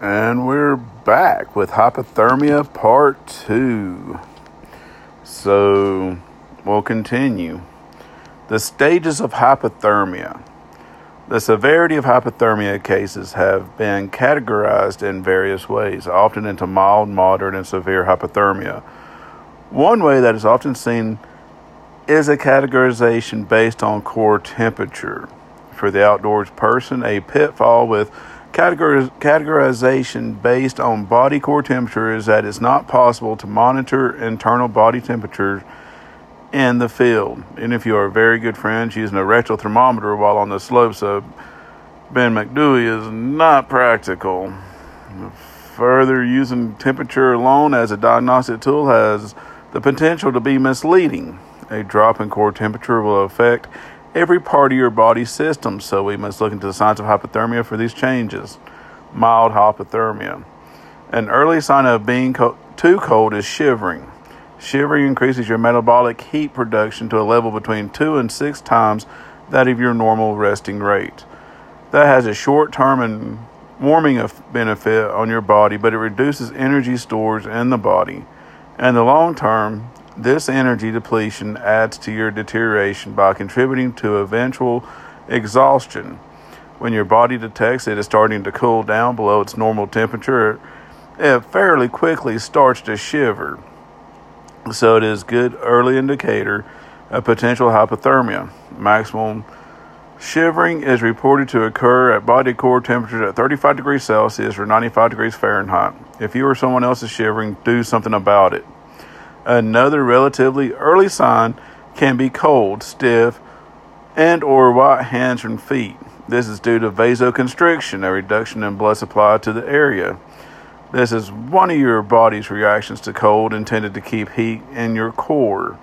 And we're back with hypothermia part two. So we'll continue. The stages of hypothermia. The severity of hypothermia cases have been categorized in various ways, often into mild, moderate, and severe hypothermia. One way that is often seen is a categorization based on core temperature. For the outdoors person, a pitfall with categorization based on body core temperature is that it's not possible to monitor internal body temperature in the field. And if you are very good friends, using a rectal thermometer while on the slopes of Ben Macdui is not practical. Further, using temperature alone as a diagnostic tool has the potential to be misleading. A drop in core temperature will affect every part of your body system, so we must look into the signs of hypothermia for these changes. Mild hypothermia. An early sign of being co- too cold is shivering. Shivering increases your metabolic heat production to a level between two and six times that of your normal resting rate. That has a short term and warming benefit on your body, but it reduces energy stores in the body. In the long term, this energy depletion adds to your deterioration by contributing to eventual exhaustion. When your body detects it is starting to cool down below its normal temperature, it fairly quickly starts to shiver. So it is a good early indicator of potential hypothermia. Maximum shivering is reported to occur at body core temperatures at 35 degrees Celsius or 95 degrees Fahrenheit. If you or someone else is shivering, do something about it. Another relatively early sign can be cold, stiff, and or white hands and feet. This is due to vasoconstriction, a reduction in blood supply to the area. This is one of your body's reactions to cold intended to keep heat in your core.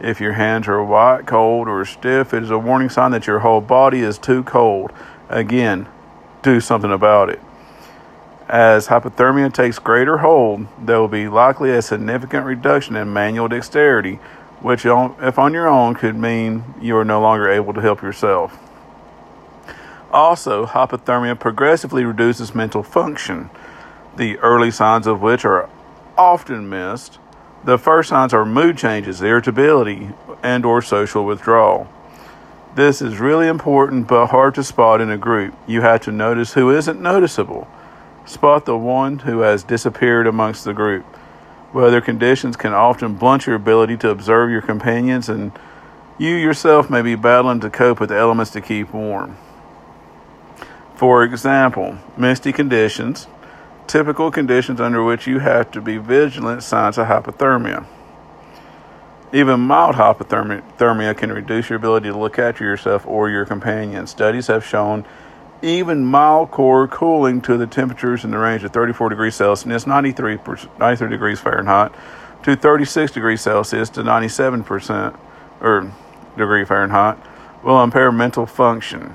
If your hands are white, cold, or stiff, it is a warning sign that your whole body is too cold. Again, do something about it. As hypothermia takes greater hold, there will be likely a significant reduction in manual dexterity, which, if on your own, could mean you are no longer able to help yourself. Also, hypothermia progressively reduces mental function, the early signs of which are often missed. The first signs are mood changes, irritability, and or social withdrawal. This is really important but hard to spot in a group. You have to notice who isn't noticeable Spot the one who has disappeared amongst the group. Weather conditions can often blunt your ability to observe your companions, and you yourself may be battling to cope with the elements to keep warm. For example, misty conditions, typical conditions under which you have to be vigilant signs of hypothermia. Even mild hypothermia can reduce your ability to look after yourself or your companions. Studies have shown even mild core cooling to the temperatures in the range of 34 degrees Celsius, 93, 93 degrees Fahrenheit, to 36 degrees Celsius to 97% or degree Fahrenheit will impair mental function.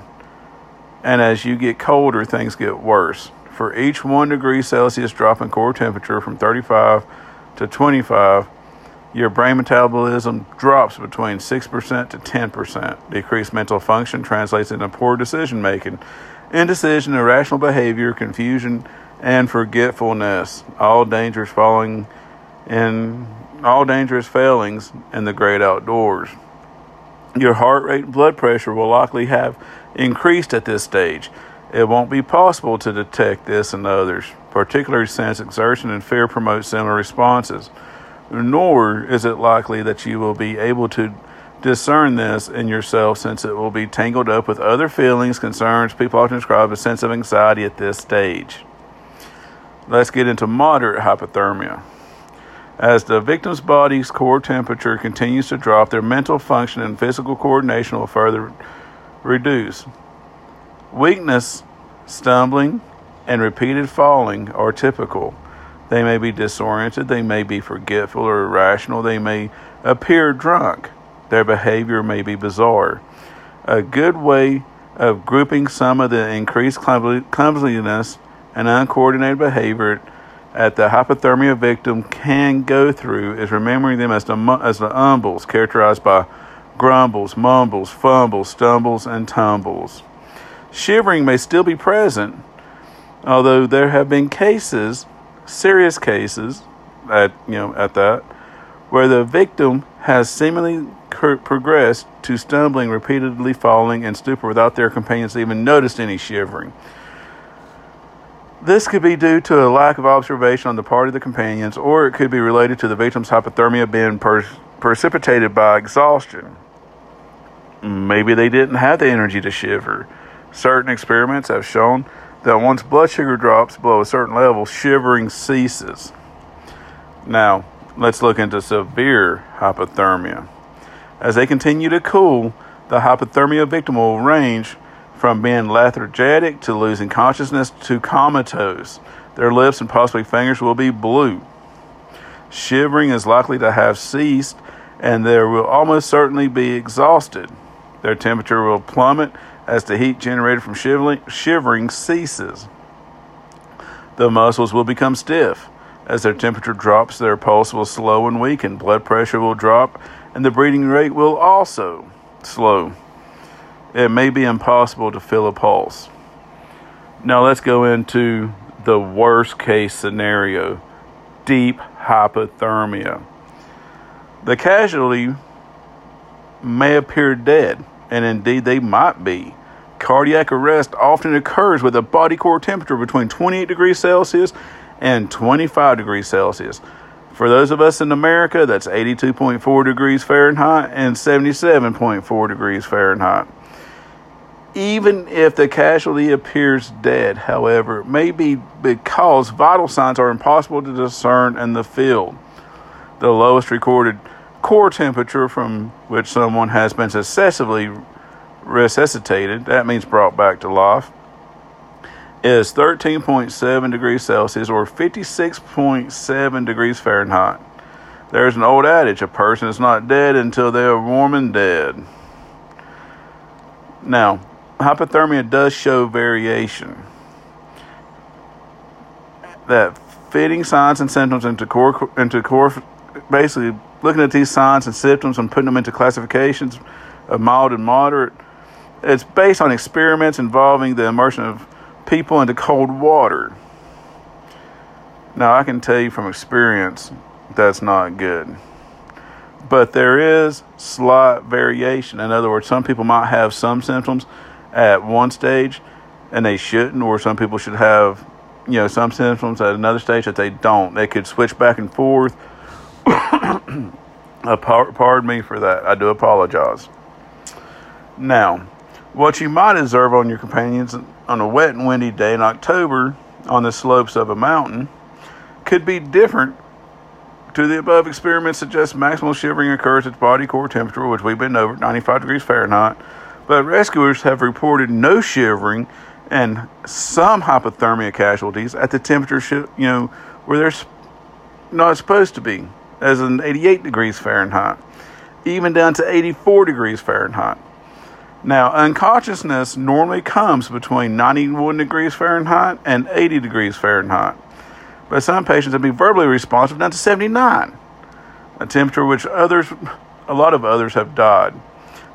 And as you get colder, things get worse. For each 1 degree Celsius drop in core temperature from 35 to 25, your brain metabolism drops between 6% to 10%. Decreased mental function translates into poor decision making indecision, irrational behavior, confusion, and forgetfulness. All dangerous falling in all dangerous failings in the great outdoors. Your heart rate and blood pressure will likely have increased at this stage. It won't be possible to detect this in others, particularly since exertion and fear promote similar responses. Nor is it likely that you will be able to discern this in yourself since it will be tangled up with other feelings, concerns. People often describe a sense of anxiety at this stage. Let's get into moderate hypothermia. As the victim's body's core temperature continues to drop, their mental function and physical coordination will further reduce. Weakness, stumbling, and repeated falling are typical. They may be disoriented, they may be forgetful or irrational, they may appear drunk. Their behavior may be bizarre. A good way of grouping some of the increased clumsiness and uncoordinated behavior that the hypothermia victim can go through is remembering them as the, as the umbles, characterized by grumbles, mumbles, fumbles, stumbles, and tumbles. Shivering may still be present, Although there have been cases, serious cases, at you know at that, where the victim has seemingly progressed to stumbling, repeatedly falling, and stupor without their companions even noticed any shivering. This could be due to a lack of observation on the part of the companions, or it could be related to the victim's hypothermia being per- precipitated by exhaustion. Maybe they didn't have the energy to shiver. Certain experiments have shown that once blood sugar drops below a certain level, shivering ceases. Now, let's look into severe hypothermia. As they continue to cool, the hypothermia victim will range from being lethargic to losing consciousness to comatose. Their lips and possibly fingers will be blue. Shivering is likely to have ceased, and they will almost certainly be exhausted. Their temperature will plummet as the heat generated from shivering ceases. The muscles will become stiff. As their temperature drops, their pulse will slow and weaken, blood pressure will drop, and the breathing rate will also slow it may be impossible to feel a pulse. Now let's go into the worst case scenario deep hypothermia. The casualty may appear dead, and indeed they might be. Cardiac arrest often occurs with a body core temperature between 28 degrees Celsius and 25 degrees Celsius. For those of us in America, that's 82.4 degrees Fahrenheit and 77.4 degrees Fahrenheit even if the casualty appears dead, however, it may be because vital signs are impossible to discern in the field. The lowest recorded core temperature from which someone has been successively resuscitated, that means brought back to life, is 13.7 degrees Celsius or 56.7 degrees Fahrenheit. There's an old adage a person is not dead until they are warm and dead. Now, hypothermia does show variation. That fitting signs and symptoms into core into core basically looking at these signs and symptoms and putting them into classifications of mild and moderate. It's based on experiments involving the immersion of people into cold water. Now I can tell you from experience that's not good. But there is slight variation. In other words, some people might have some symptoms at one stage and they shouldn't, or some people should have, you know, some symptoms at another stage that they don't. They could switch back and forth. Uh, pardon me for that. I do apologize. Now, what you might observe on your companions on a wet and windy day in October on the slopes of a mountain could be different to the above experiments suggest maximal shivering occurs at body core temperature, which we've been over 95 degrees Fahrenheit, but rescuers have reported no shivering and some hypothermia casualties at the temperature, you know, where they're not supposed to be, as in 88 degrees Fahrenheit, even down to 84 degrees Fahrenheit. Now, unconsciousness normally comes between 91 degrees Fahrenheit and 80 degrees Fahrenheit. But some patients have been verbally responsive down to 79, a temperature which others, a lot of others have died.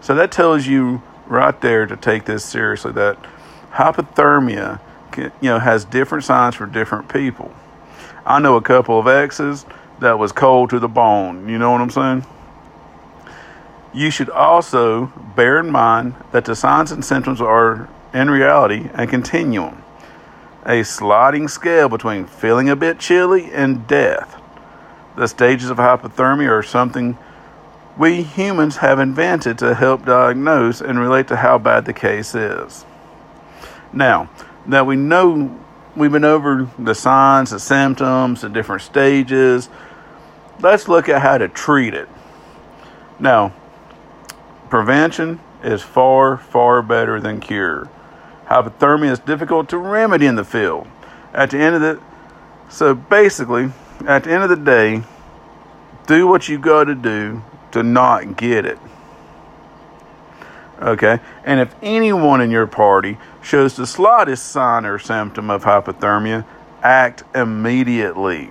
So that tells you right there to take this seriously that hypothermia can, you know has different signs for different people. I know a couple of exes that was cold to the bone. You know what I'm saying? You should also bear in mind that the signs and symptoms are in reality a continuum, a sliding scale between feeling a bit chilly and death. The stages of hypothermia are something we humans have invented to help diagnose and relate to how bad the case is. Now, that we know we've been over the signs, the symptoms, the different stages, let's look at how to treat it. Now, prevention is far, far better than cure. Hypothermia is difficult to remedy in the field. At the end of the so basically, at the end of the day, do what you got to do to not get it. Okay? And if anyone in your party shows the slightest sign or symptom of hypothermia, act immediately.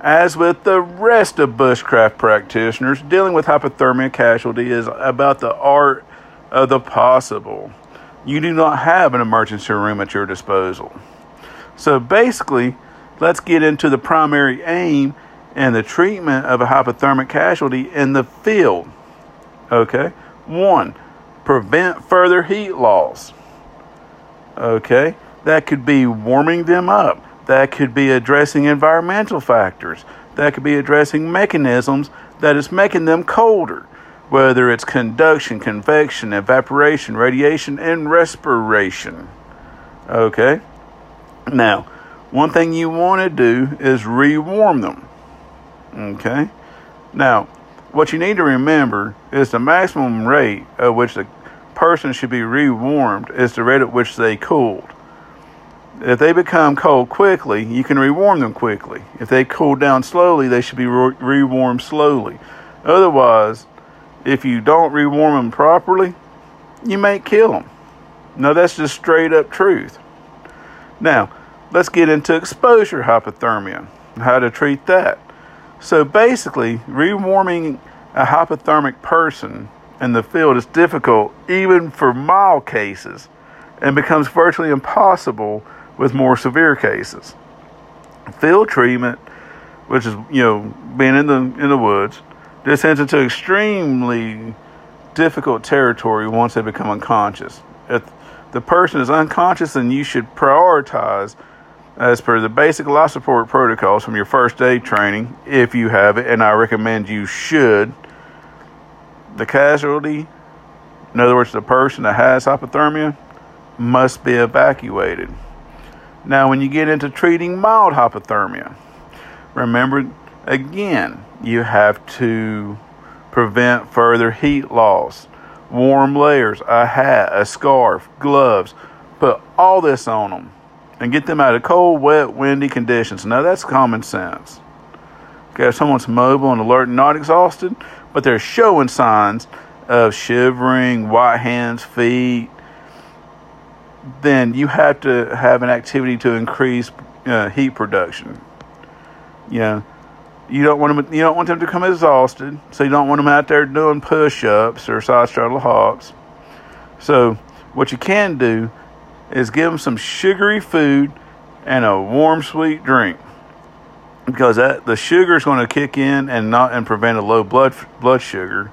As with the rest of bushcraft practitioners, dealing with hypothermia casualty is about the art of the possible. you do not have an emergency room at your disposal. So basically, let's get into the primary aim and the treatment of a hypothermic casualty in the field. Okay? One, prevent further heat loss. Okay? That could be warming them up. That could be addressing environmental factors. That could be addressing mechanisms that is making them colder, whether it's conduction, convection, evaporation, radiation, and respiration. Okay? Now, one thing you want to do is rewarm them. Okay? Now, what you need to remember is the maximum rate at which the person should be rewarmed is the rate at which they cooled. If they become cold quickly, you can rewarm them quickly. If they cool down slowly, they should be re- rewarmed slowly. Otherwise, if you don't rewarm them properly, you may kill them. Now, that's just straight up truth. Now, let's get into exposure hypothermia, and how to treat that. So, basically, rewarming a hypothermic person in the field is difficult, even for mild cases, and becomes virtually impossible with more severe cases. Field treatment, which is you know being in the in the woods, descends into extremely difficult territory once they become unconscious. If the person is unconscious, then you should prioritize as per the basic life support protocols from your first aid training, if you have it, and I recommend you should. The casualty, in other words, the person that has hypothermia, must be evacuated. Now, when you get into treating mild hypothermia, remember again, you have to prevent further heat loss. Warm layers, a hat, a scarf, gloves. Put all this on them and get them out of cold, wet, windy conditions. Now, that's common sense. Okay, if someone's mobile and alert and not exhausted, but they're showing signs of shivering, white hands, feet, then you have to have an activity to increase uh, heat production. You know, you don't want them. You don't want them to come exhausted, so you don't want them out there doing push-ups or side straddle hops. So, what you can do is give them some sugary food and a warm, sweet drink, because that the sugar is going to kick in and not and prevent a low blood blood sugar.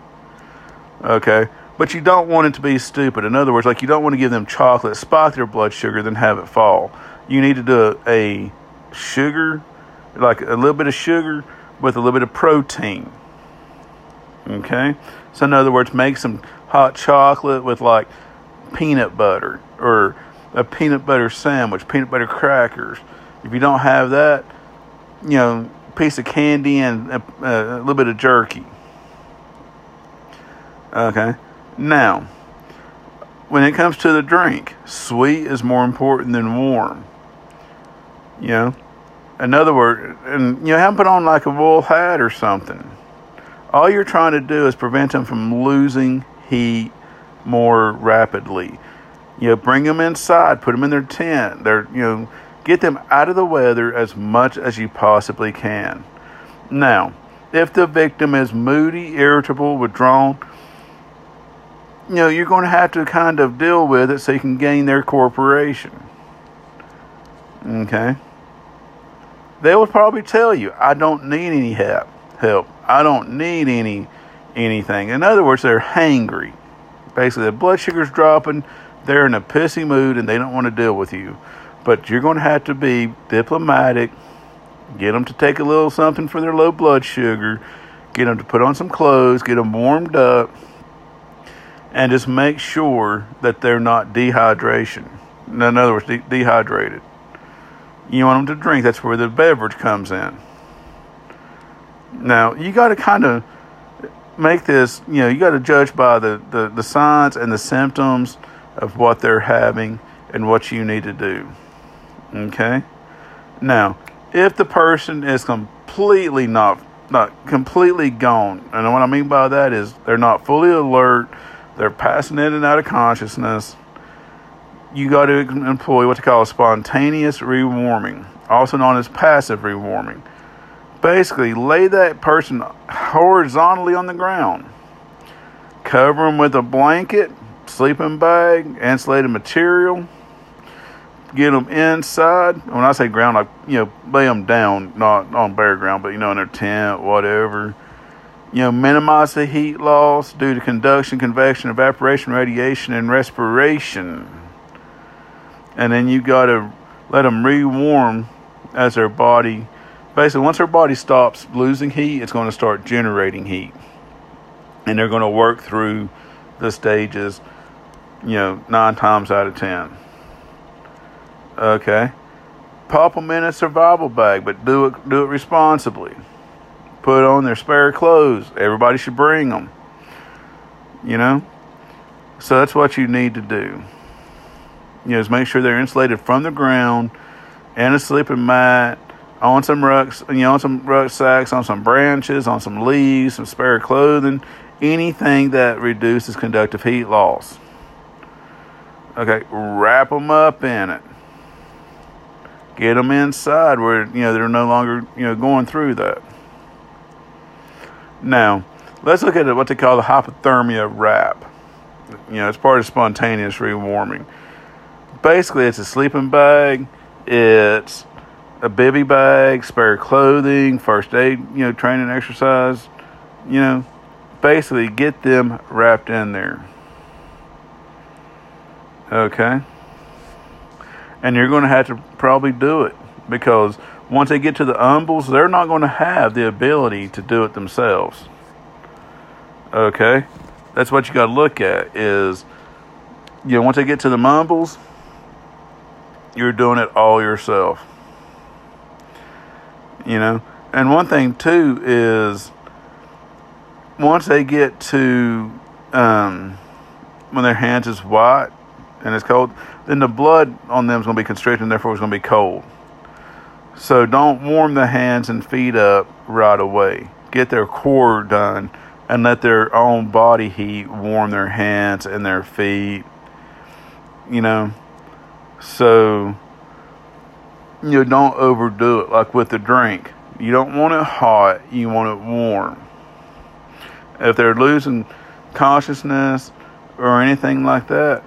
Okay, but you don't want it to be stupid. In other words, like you don't want to give them chocolate, spike their blood sugar, then have it fall. You need to do a, sugar, like a little bit of sugar with a little bit of protein. Okay? So, in other words, make some hot chocolate with like peanut butter or a peanut butter sandwich, peanut butter crackers. If you don't have that, you know, piece of candy and a, a little bit of jerky. Okay? Now, when it comes to the drink, sweet is more important than warm. You know, in other words, and you know, have them put on like a wool hat or something. All you're trying to do is prevent them from losing heat more rapidly. You know, bring them inside, put them in their tent. They're, you know, get them out of the weather as much as you possibly can. Now, if the victim is moody, irritable, withdrawn, you know, you're going to have to kind of deal with it so you can gain their cooperation. Okay? They will probably tell you, I don't need any help. Help. I don't need any anything. In other words, they're hangry. Basically, their blood sugar's dropping, they're in a pissy mood and they don't want to deal with you. But you're going to have to be diplomatic, get them to take a little something for their low blood sugar, get them to put on some clothes, get them warmed up and just make sure that they're not dehydration. In other words, de- dehydrated. You want them to drink. That's where the beverage comes in. Now you got to kind of make this. You know, you got to judge by the, the the signs and the symptoms of what they're having and what you need to do. Okay. Now, if the person is completely not not completely gone, and what I mean by that is they're not fully alert they're passing in and out of consciousness. You got to employ what they call spontaneous rewarming, also known as passive rewarming. Basically, lay that person horizontally on the ground, cover them with a blanket, sleeping bag, insulated material. Get them inside. When I say ground, I you know lay them down, not on bare ground, but you know in their tent, whatever. You know, minimize the heat loss due to conduction, convection, evaporation, radiation, and respiration. And then you got to let them rewarm as their body. Basically, once their body stops losing heat, it's going to start generating heat and they're going to work through the stages, you know, nine times out of ten. Okay, pop them in a survival bag, but do it do it responsibly. Put on their spare clothes. Everybody should bring them. You know, so that's what you need to do. You know, is make sure they're insulated from the ground, and a sleeping mat, on some rucks, you know, on some rucksacks, on some branches, on some leaves, some spare clothing, anything that reduces conductive heat loss. Okay, wrap them up in it. Get them inside where you know they're no longer you know going through that. Now, let's look at what they call the hypothermia wrap. You know, it's part of spontaneous rewarming. Basically, it's a sleeping bag. It's a bivy bag, spare clothing, first aid, you know, training exercise, you know, basically get them wrapped in there. Okay? And you're going to have to probably do it because once they get to the umbles, they're not going to have the ability to do it themselves. Okay? That's what you got to look at is you know, once they get to the mumbles, you're doing it all yourself. You know? And one thing too is once they get to um, when their hands is white and it's cold, then the blood on them is going to be constricted and therefore it's going to be cold. So don't warm the hands and feet up right away. Get their core done and let their own body heat warm their hands and their feet. You know, so you know, don't overdo it. Like with the drink, you don't want it hot, you want it warm. If they're losing consciousness or anything like that,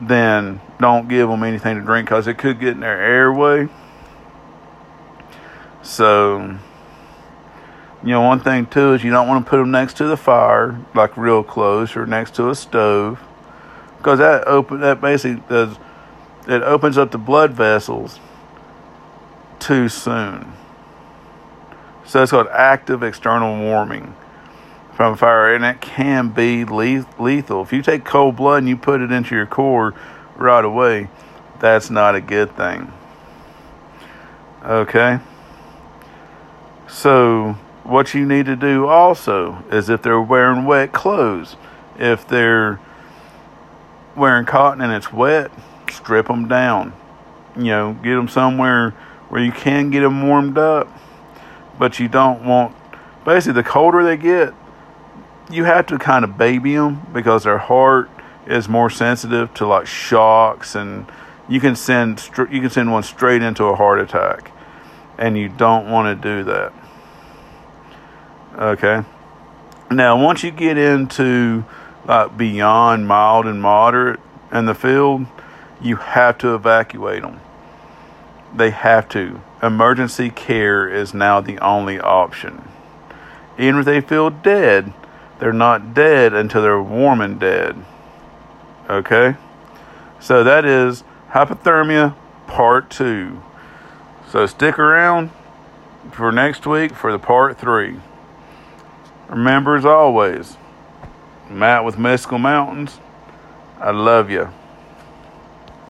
then don't give them anything to drink because it could get in their airway. So, you know, one thing too is you don't want to put them next to the fire, like real close, or next to a stove, because that open that basically does it opens up the blood vessels too soon. So it's called active external warming from fire, and it can be lethal. If you take cold blood and you put it into your core right away, that's not a good thing. Okay? So, what you need to do also is if they're wearing wet clothes, if they're wearing cotton and it's wet, strip them down. You know, get them somewhere where you can get them warmed up, but you don't want. Basically, the colder they get, you have to kind of baby them because their heart is more sensitive to like shocks and you can send you can send one straight into a heart attack and you don't want to do that okay now once you get into like beyond mild and moderate in the field you have to evacuate them they have to emergency care is now the only option even if they feel dead they're not dead until they're warm and dead. Okay? So that is hypothermia part two. So stick around for next week for the part three. Remember, as always, Matt with Mystical Mountains, I love you.